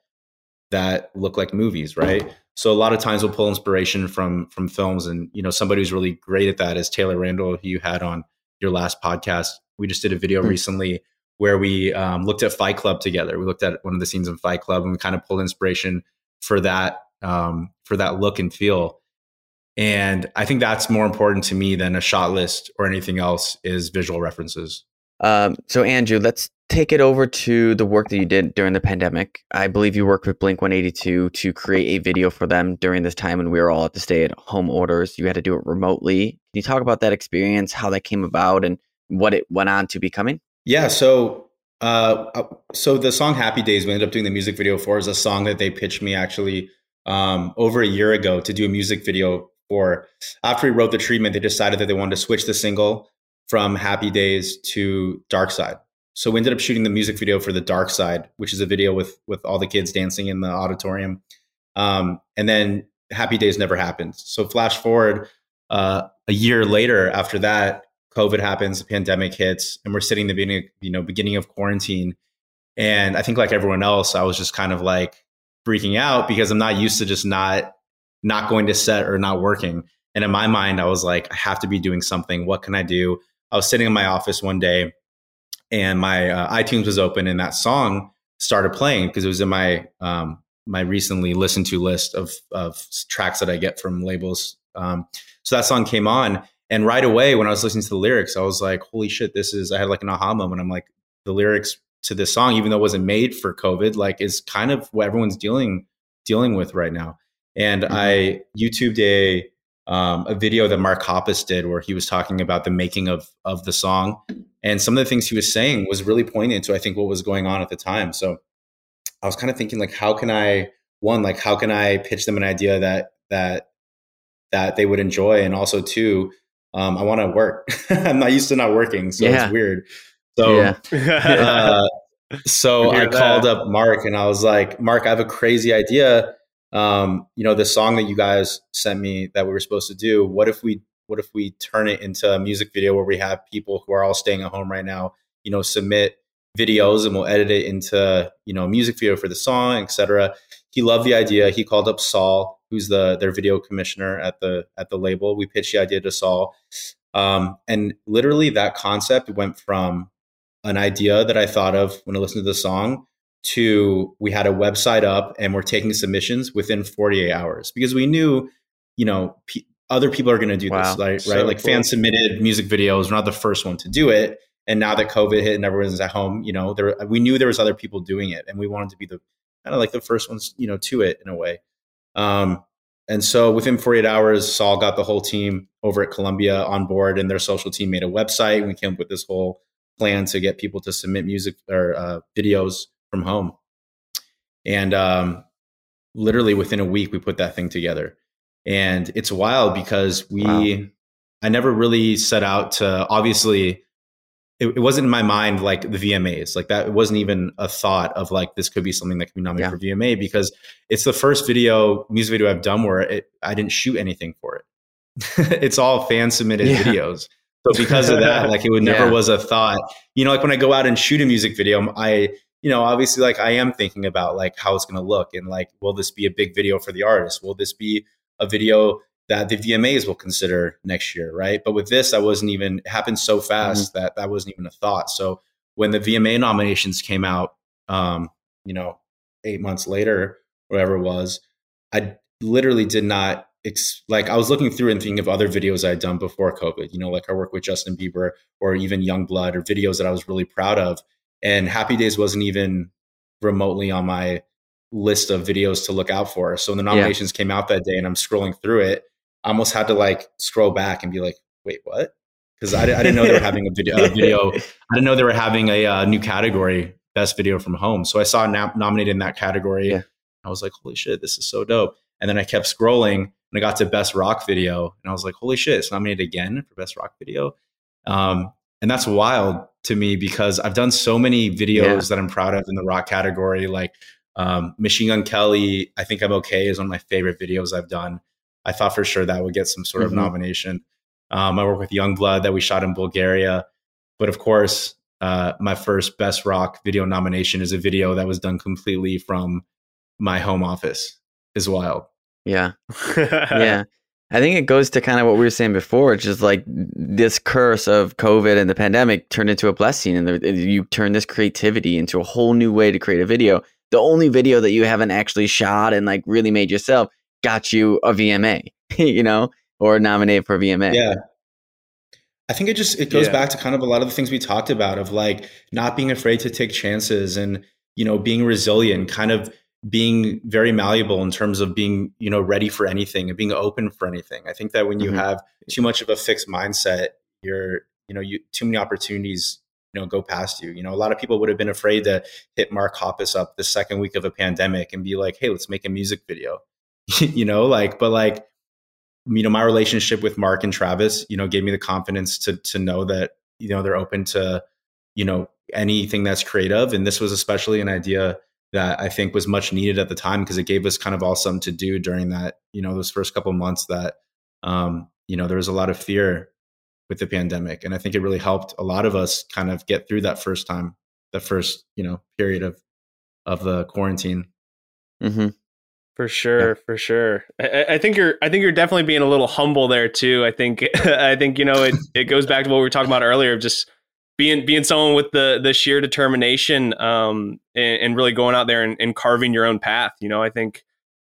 that look like movies, right? So a lot of times we'll pull inspiration from from films, and you know somebody who's really great at that is Taylor Randall, who you had on your last podcast. We just did a video mm-hmm. recently where we um, looked at Fight Club together. We looked at one of the scenes in Fight Club, and we kind of pulled inspiration for that um, for that look and feel. And I think that's more important to me than a shot list or anything else is visual references. Um, so Andrew, let's take it over to the work that you did during the pandemic. I believe you worked with Blink 182 to create a video for them during this time when we were all at the stay at home orders. You had to do it remotely. Can you talk about that experience, how that came about, and what it went on to becoming? Yeah. So, uh, uh so the song Happy Days we ended up doing the music video for is a song that they pitched me actually um, over a year ago to do a music video for. After we wrote the treatment, they decided that they wanted to switch the single from Happy Days to Dark Side. So we ended up shooting the music video for the Dark Side, which is a video with with all the kids dancing in the auditorium. Um, and then Happy Days never happened. So flash forward uh, a year later after that, COVID happens, the pandemic hits, and we're sitting in the beginning, you know, beginning of quarantine. And I think like everyone else, I was just kind of like freaking out because I'm not used to just not not going to set or not working. And in my mind, I was like, I have to be doing something. What can I do? I was sitting in my office one day and my uh, iTunes was open and that song started playing because it was in my um, my recently listened to list of of tracks that I get from labels. Um, so that song came on and right away when I was listening to the lyrics, I was like, holy shit, this is I had like an aha moment. I'm like, the lyrics to this song, even though it wasn't made for COVID, like is kind of what everyone's dealing dealing with right now. And mm-hmm. I YouTubed a um, a video that Mark Hoppus did where he was talking about the making of of the song, and some of the things he was saying was really poignant to I think what was going on at the time. So I was kind of thinking like, how can I one like how can I pitch them an idea that that that they would enjoy, and also two, um, I want to work. I'm not used to not working, so yeah. it's weird. So. Yeah. uh, so I, I called up Mark and I was like, Mark, I have a crazy idea um, you know, the song that you guys sent me that we were supposed to do, what if we what if we turn it into a music video where we have people who are all staying at home right now, you know, submit videos and we'll edit it into, you know, music video for the song, etc. He loved the idea. He called up Saul, who's the their video commissioner at the at the label. We pitched the idea to Saul, um, and literally that concept went from an idea that I thought of when I listened to the song to we had a website up and we're taking submissions within 48 hours because we knew, you know, p- other people are going to do wow. this, right? So right? Like cool. fan submitted music videos. We're not the first one to do it. And now that COVID hit and everyone's at home, you know, there we knew there was other people doing it, and we wanted to be the kind of like the first ones, you know, to it in a way. Um, and so within 48 hours, Saul got the whole team over at Columbia on board, and their social team made a website. And we came up with this whole plan to get people to submit music or uh, videos from home. And um, literally within a week, we put that thing together. And it's wild because we, wow. I never really set out to, obviously, it, it, wasn't in my mind like the VMAs. Like that it wasn't even a thought of like this could be something that could be nominated yeah. for VMA because it's the first video, music video I've done where it, I didn't shoot anything for it. it's all fan submitted yeah. videos. So because of that, like it would never yeah. was a thought. You know, like when I go out and shoot a music video, I you know, obviously like I am thinking about like how it's going to look and like will this be a big video for the artist? Will this be a video that the VMAs will consider next year, right? But with this, I wasn't even it happened so fast mm-hmm. that that wasn't even a thought. So when the VMA nominations came out, um, you know, eight months later, whatever it was, I literally did not ex- like I was looking through and thinking of other videos I'd done before COVID. You know, like I work with Justin Bieber or even Yungblud or videos that I was really proud of. And Happy Days wasn't even remotely on my list of videos to look out for. So when the nominations yeah. came out that day and I'm scrolling through it, I almost had to like scroll back and be like, wait, what? Because I, I, didn't know they were having a video, a video. I didn't know they were having a uh, new category, best video from home. So I saw it nominated in that category. Yeah. I was like, holy shit, this is so dope. And then I kept scrolling and I got to best rock video. And I was like, holy shit, it's nominated again for best rock video. Um, and that's wild to me because I've done so many videos yeah. that I'm proud of in the rock category. Like um, Machine Gun Kelly, I think I'm okay is one of my favorite videos I've done. I thought for sure that would get some sort mm-hmm. of nomination. Um, I work with Yungblud that we shot in Bulgaria, but of course, uh, my first Best Rock video nomination is a video that was done completely from my home office. Is wild. Yeah, yeah. I think it goes to kind of what we were saying before, which is like this curse of COVID and the pandemic turned into a blessing, and you turn this creativity into a whole new way to create a video. The only video that you haven't actually shot and like really made yourself got you a VMA, you know, or nominated for VMA. Yeah. I think it just it goes yeah. back to kind of a lot of the things we talked about of like not being afraid to take chances and you know being resilient, kind of being very malleable in terms of being you know ready for anything and being open for anything. I think that when you mm-hmm. have too much of a fixed mindset, you're you know you too many opportunities you know go past you. You know a lot of people would have been afraid to hit Mark Hoppus up the second week of a pandemic and be like, hey, let's make a music video. you know, like, but like, you know, my relationship with Mark and Travis, you know, gave me the confidence to to know that, you know, they're open to, you know, anything that's creative. And this was especially an idea that I think was much needed at the time because it gave us kind of all something to do during that, you know, those first couple months that um, you know, there was a lot of fear with the pandemic. And I think it really helped a lot of us kind of get through that first time, the first, you know, period of of the quarantine. Mm-hmm. For sure, yeah. for sure. I, I, think you're. I think you're definitely being a little humble there too. I think. I think you know it. It goes back to what we were talking about earlier of just being being someone with the the sheer determination, um, and, and really going out there and, and, carving your own path. You know, I think,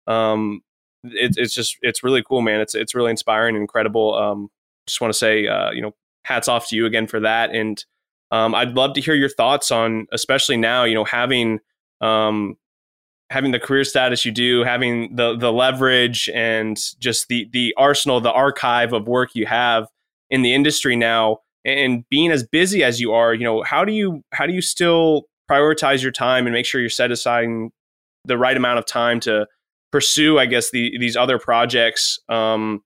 um, it's it's just it's really cool, man. It's it's really inspiring and incredible. Um, just want to say, uh, you know, hats off to you again for that, and um, I'd love to hear your thoughts on, especially now, you know, having um having the career status you do, having the the leverage and just the the arsenal, the archive of work you have in the industry now, and being as busy as you are, you know, how do you how do you still prioritize your time and make sure you're set aside the right amount of time to pursue, I guess, the these other projects um,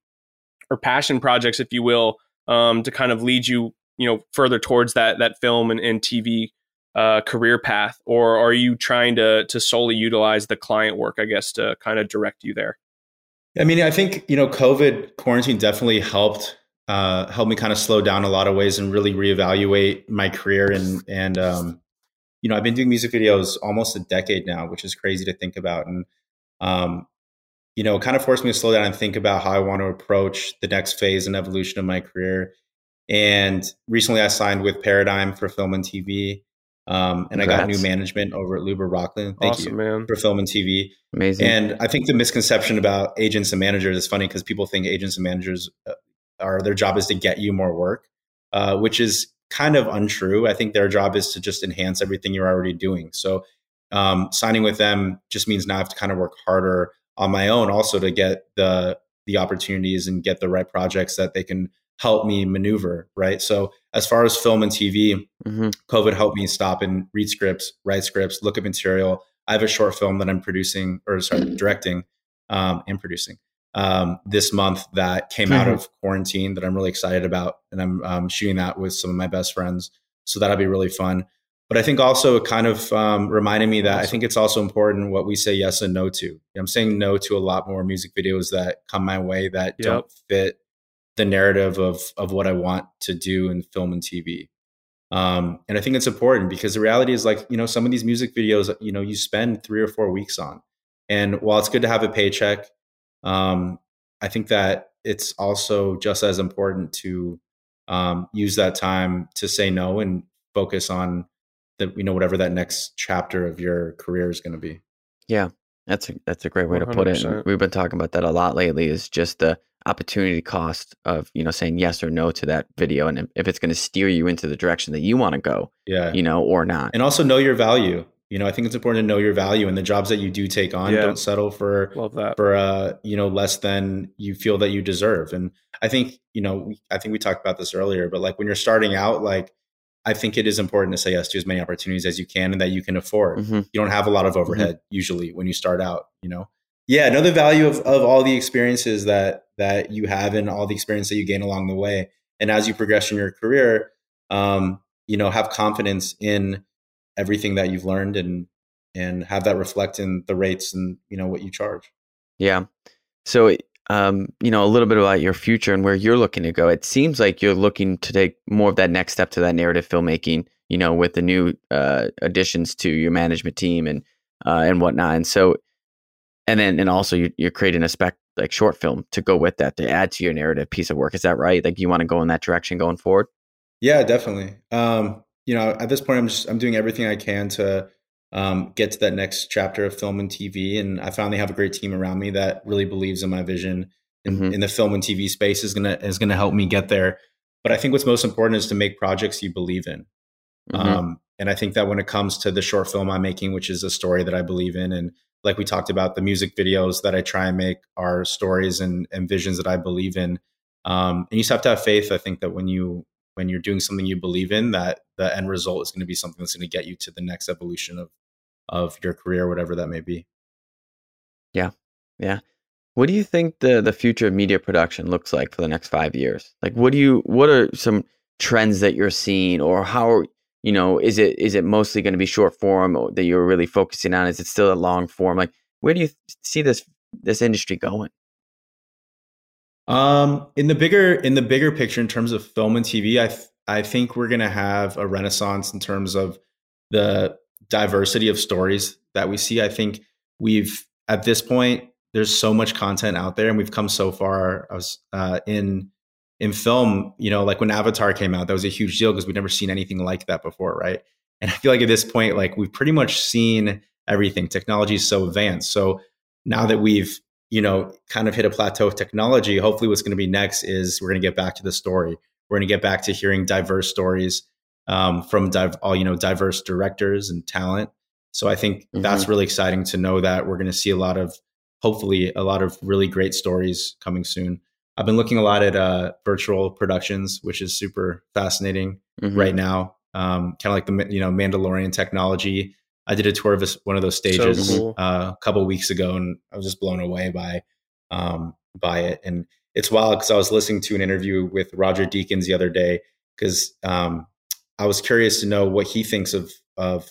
or passion projects, if you will, um, to kind of lead you, you know, further towards that that film and, and TV uh, career path, or are you trying to to solely utilize the client work, I guess, to kind of direct you there? I mean, I think you know, COVID quarantine definitely helped uh, helped me kind of slow down a lot of ways and really reevaluate my career and and um, you know, I've been doing music videos almost a decade now, which is crazy to think about. And um, you know, kind of forced me to slow down and think about how I want to approach the next phase and evolution of my career. And recently I signed with Paradigm for film and TV. Um, and Congrats. I got new management over at Luber Roklin. Thank awesome, you man. for film and TV. Amazing. And I think the misconception about agents and managers is funny because people think agents and managers are their job is to get you more work, uh, which is kind of untrue. I think their job is to just enhance everything you're already doing. So um, signing with them just means now I have to kind of work harder on my own also to get the the opportunities and get the right projects that they can help me maneuver right so as far as film and tv mm-hmm. covid helped me stop and read scripts write scripts look at material i have a short film that i'm producing or sorry directing um, and producing um, this month that came mm-hmm. out of quarantine that i'm really excited about and i'm um, shooting that with some of my best friends so that'll be really fun but I think also it kind of um, reminded me that I think it's also important what we say yes and no to. I'm saying no to a lot more music videos that come my way that yep. don't fit the narrative of of what I want to do in film and TV. Um, and I think it's important because the reality is like you know some of these music videos you know you spend three or four weeks on, and while it's good to have a paycheck, um, I think that it's also just as important to um, use that time to say no and focus on the you know whatever that next chapter of your career is going to be. Yeah, that's a that's a great way 100%. to put it. we've been talking about that a lot lately. Is just the opportunity cost of you know saying yes or no to that video, and if it's going to steer you into the direction that you want to go, yeah, you know, or not. And also know your value. You know, I think it's important to know your value and the jobs that you do take on. Yeah. Don't settle for for uh you know less than you feel that you deserve. And I think you know I think we talked about this earlier, but like when you're starting out, like I think it is important to say yes to as many opportunities as you can and that you can afford. Mm-hmm. You don't have a lot of overhead mm-hmm. usually when you start out, you know. Yeah, know the value of, of all the experiences that that you have and all the experience that you gain along the way. And as you progress in your career, um, you know, have confidence in everything that you've learned and and have that reflect in the rates and you know what you charge. Yeah. So um, you know, a little bit about your future and where you're looking to go. It seems like you're looking to take more of that next step to that narrative filmmaking, you know, with the new uh, additions to your management team and uh, and whatnot. And so, and then and also you're, you're creating a spec like short film to go with that to add to your narrative piece of work. Is that right? Like you want to go in that direction going forward? Yeah, definitely. Um, you know, at this point, I'm just I'm doing everything I can to um, get to that next chapter of film and TV. And I finally have a great team around me that really believes in my vision in, mm-hmm. in the film and TV space is gonna is gonna help me get there. But I think what's most important is to make projects you believe in. Mm-hmm. Um, and I think that when it comes to the short film I'm making, which is a story that I believe in, and like we talked about, the music videos that I try and make are stories and, and visions that I believe in. Um, and you just have to have faith. I think that when you when you're doing something you believe in, that the end result is going to be something that's going to get you to the next evolution of of your career, whatever that may be. Yeah. Yeah. What do you think the the future of media production looks like for the next five years? Like, what do you what are some trends that you're seeing, or how you know is it is it mostly going to be short form that you're really focusing on? Is it still a long form? Like, where do you see this this industry going? Um, in the bigger in the bigger picture, in terms of film and TV, I th- I think we're to have a renaissance in terms of the diversity of stories that we see. I think we've at this point there's so much content out there, and we've come so far I was uh, in in film. You know, like when Avatar came out, that was a huge deal because we'd never seen anything like that before, right? And I feel like at this point, like we've pretty much seen everything. Technology is so advanced. So now that we've you know kind of hit a plateau of technology, hopefully what's going to be next is we're going to get back to the story. We're going to get back to hearing diverse stories um, from div- all you know diverse directors and talent. So I think mm-hmm. that's really exciting to know that we're going to see a lot of hopefully a lot of really great stories coming soon. I've been looking a lot at uh, virtual productions, which is super fascinating mm-hmm. right now. Um, kind of like the you know Mandalorian technology. I did a tour of this, one of those stages so cool. uh, a couple weeks ago, and I was just blown away by um, by it. And it's wild because I was listening to an interview with Roger Deakins the other day because um, I was curious to know what he thinks of of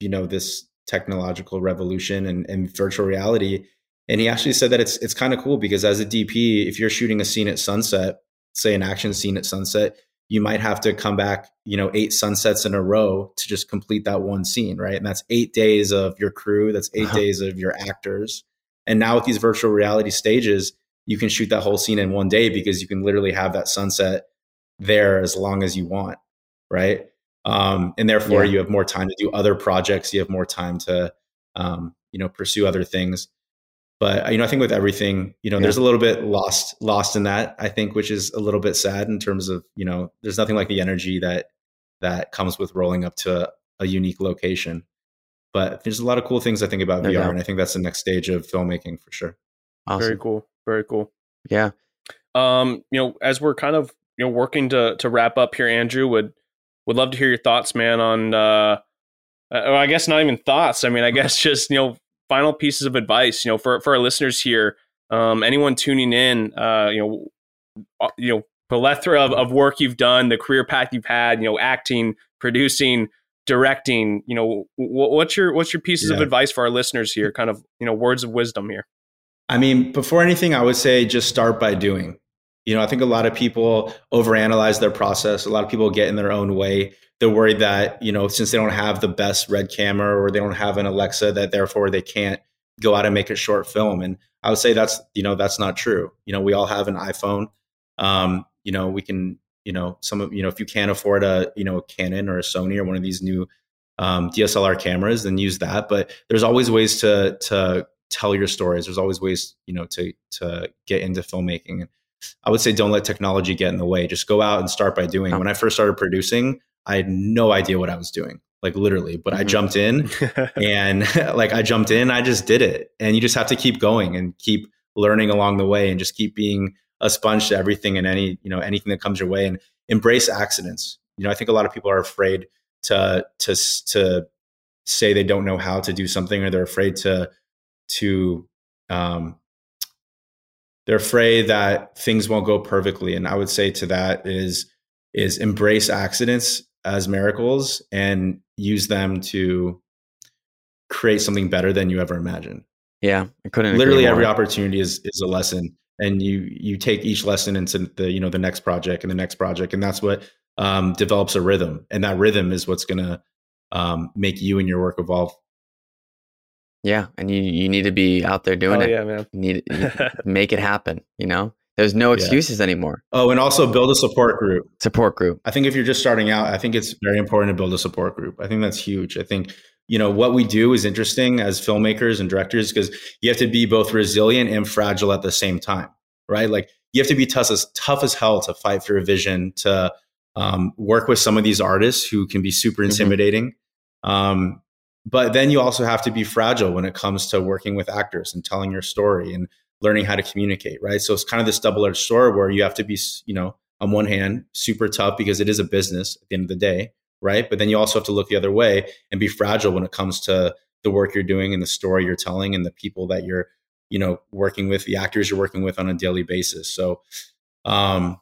you know this technological revolution and, and virtual reality. And he actually said that it's it's kind of cool because as a DP, if you're shooting a scene at sunset, say an action scene at sunset, you might have to come back, you know, eight sunsets in a row to just complete that one scene, right? And that's eight days of your crew, that's 8 uh-huh. days of your actors. And now with these virtual reality stages, you can shoot that whole scene in one day because you can literally have that sunset there as long as you want, right? Um, and therefore, yeah. you have more time to do other projects. You have more time to, um, you know, pursue other things. But you know, I think with everything, you know, yeah. there's a little bit lost lost in that. I think, which is a little bit sad in terms of, you know, there's nothing like the energy that that comes with rolling up to a, a unique location. But there's a lot of cool things I think about no VR, doubt. and I think that's the next stage of filmmaking for sure. Awesome. Very cool. Very cool. Yeah. Um, you know, as we're kind of you know working to to wrap up here, Andrew would would love to hear your thoughts, man, on uh, uh I guess not even thoughts. I mean, I guess just you know final pieces of advice. You know, for for our listeners here, um, anyone tuning in, uh, you know, uh, you know, plethora of, of work you've done, the career path you've had, you know, acting, producing, directing. You know, what's your what's your pieces yeah. of advice for our listeners here? Kind of you know, words of wisdom here. I mean, before anything, I would say just start by doing. You know, I think a lot of people overanalyze their process. A lot of people get in their own way. They're worried that, you know, since they don't have the best red camera or they don't have an Alexa, that therefore they can't go out and make a short film. And I would say that's, you know, that's not true. You know, we all have an iPhone. Um, you know, we can, you know, some of, you know, if you can't afford a, you know, a Canon or a Sony or one of these new um, DSLR cameras, then use that. But there's always ways to, to tell your stories. There's always ways, you know, to, to get into filmmaking. I would say don't let technology get in the way. Just go out and start by doing. Oh. When I first started producing, I had no idea what I was doing, like literally, but mm-hmm. I jumped in and like I jumped in, I just did it. And you just have to keep going and keep learning along the way and just keep being a sponge to everything and any, you know, anything that comes your way and embrace accidents. You know, I think a lot of people are afraid to to to say they don't know how to do something or they're afraid to to um they're afraid that things won't go perfectly. And i would say to that is is embrace accidents as miracles and use them to create something better than you ever imagined. Yeah i couldn't literally every opportunity is is a lesson. And you you take each lesson into the you know the next project and the next project. And that's what um, develops a rhythm. And that rhythm is what's going to um, make you and your work evolve yeah, and you you need to be out there doing oh, it. Yeah, man. You need you make it happen. You know, there's no excuses yeah. anymore. Oh, and also build a support group. Support group. I think if you're just starting out, I think it's very important to build a support group. I think that's huge. I think you know what we do is interesting as filmmakers and directors because you have to be both resilient and fragile at the same time, right? Like you have to be tough as tough as hell to fight for a vision to um, work with some of these artists who can be super mm-hmm. intimidating. Mm-hmm. Um, but then you also have to be fragile when it comes to working with actors and telling your story and learning how to communicate, right? So it's kind of this double-edged sword where you have to be, you know, on one hand, super tough because it is a business at the end of the day, right? But then you also have to look the other way and be fragile when it comes to the work you're doing and the story you're telling and the people that you're, you know, working with, the actors you're working with on a daily basis. So, um,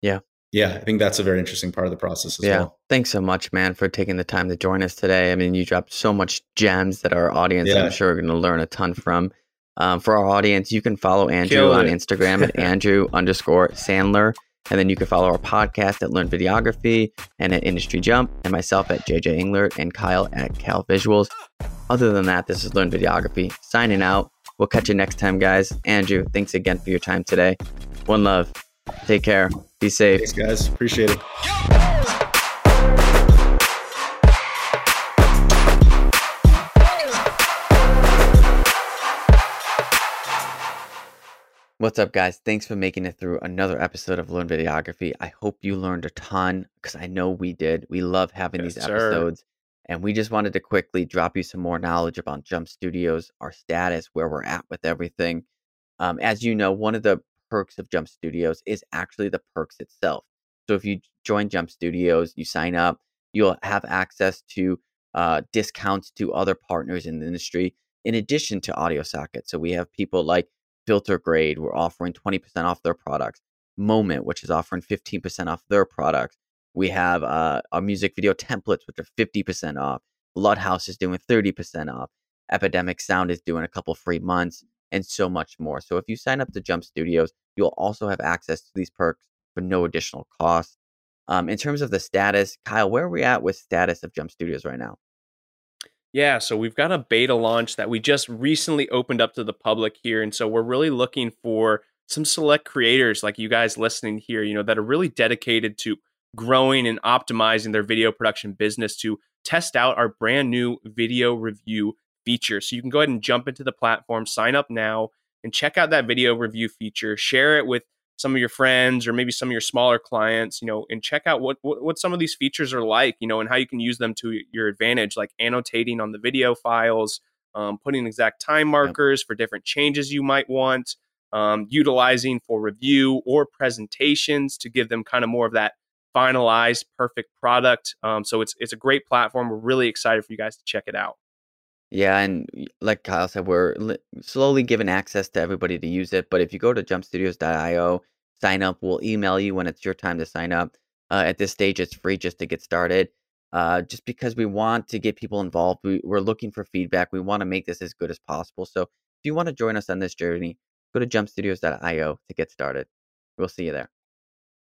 yeah, yeah, I think that's a very interesting part of the process as yeah. well. Thanks so much, man, for taking the time to join us today. I mean, you dropped so much gems that our audience, yeah. I'm sure, are going to learn a ton from. Um, for our audience, you can follow Andrew on Instagram at Andrew underscore Sandler. And then you can follow our podcast at Learn Videography and at Industry Jump, and myself at JJ Englert and Kyle at Cal Visuals. Other than that, this is Learn Videography signing out. We'll catch you next time, guys. Andrew, thanks again for your time today. One love. Take care. Be safe. Thanks, guys. Appreciate it. What's up, guys? Thanks for making it through another episode of Learn Videography. I hope you learned a ton because I know we did. We love having yes, these episodes. Sir. And we just wanted to quickly drop you some more knowledge about Jump Studios, our status, where we're at with everything. Um, as you know, one of the perks of Jump Studios is actually the perks itself. So if you join Jump Studios, you sign up, you'll have access to uh, discounts to other partners in the industry in addition to Audio Socket. So we have people like Filter Grade, we're offering 20% off their products. Moment, which is offering 15% off their products. We have uh, our music video templates, which are 50% off. Bloodhouse is doing 30% off. Epidemic Sound is doing a couple free months and so much more. So if you sign up to Jump Studios, you'll also have access to these perks for no additional cost. Um, in terms of the status, Kyle, where are we at with status of Jump Studios right now? Yeah, so we've got a beta launch that we just recently opened up to the public here. And so we're really looking for some select creators like you guys listening here, you know, that are really dedicated to growing and optimizing their video production business to test out our brand new video review feature. So you can go ahead and jump into the platform, sign up now, and check out that video review feature. Share it with some of your friends or maybe some of your smaller clients, you know, and check out what, what, what some of these features are like, you know, and how you can use them to your advantage, like annotating on the video files, um, putting exact time markers for different changes you might want, um, utilizing for review or presentations to give them kind of more of that finalized perfect product. Um, so it's it's a great platform. We're really excited for you guys to check it out. Yeah, and like Kyle said, we're li- slowly giving access to everybody to use it. But if you go to jumpstudios.io, sign up. We'll email you when it's your time to sign up. Uh, at this stage, it's free just to get started. Uh, just because we want to get people involved, we, we're looking for feedback. We want to make this as good as possible. So if you want to join us on this journey, go to jumpstudios.io to get started. We'll see you there.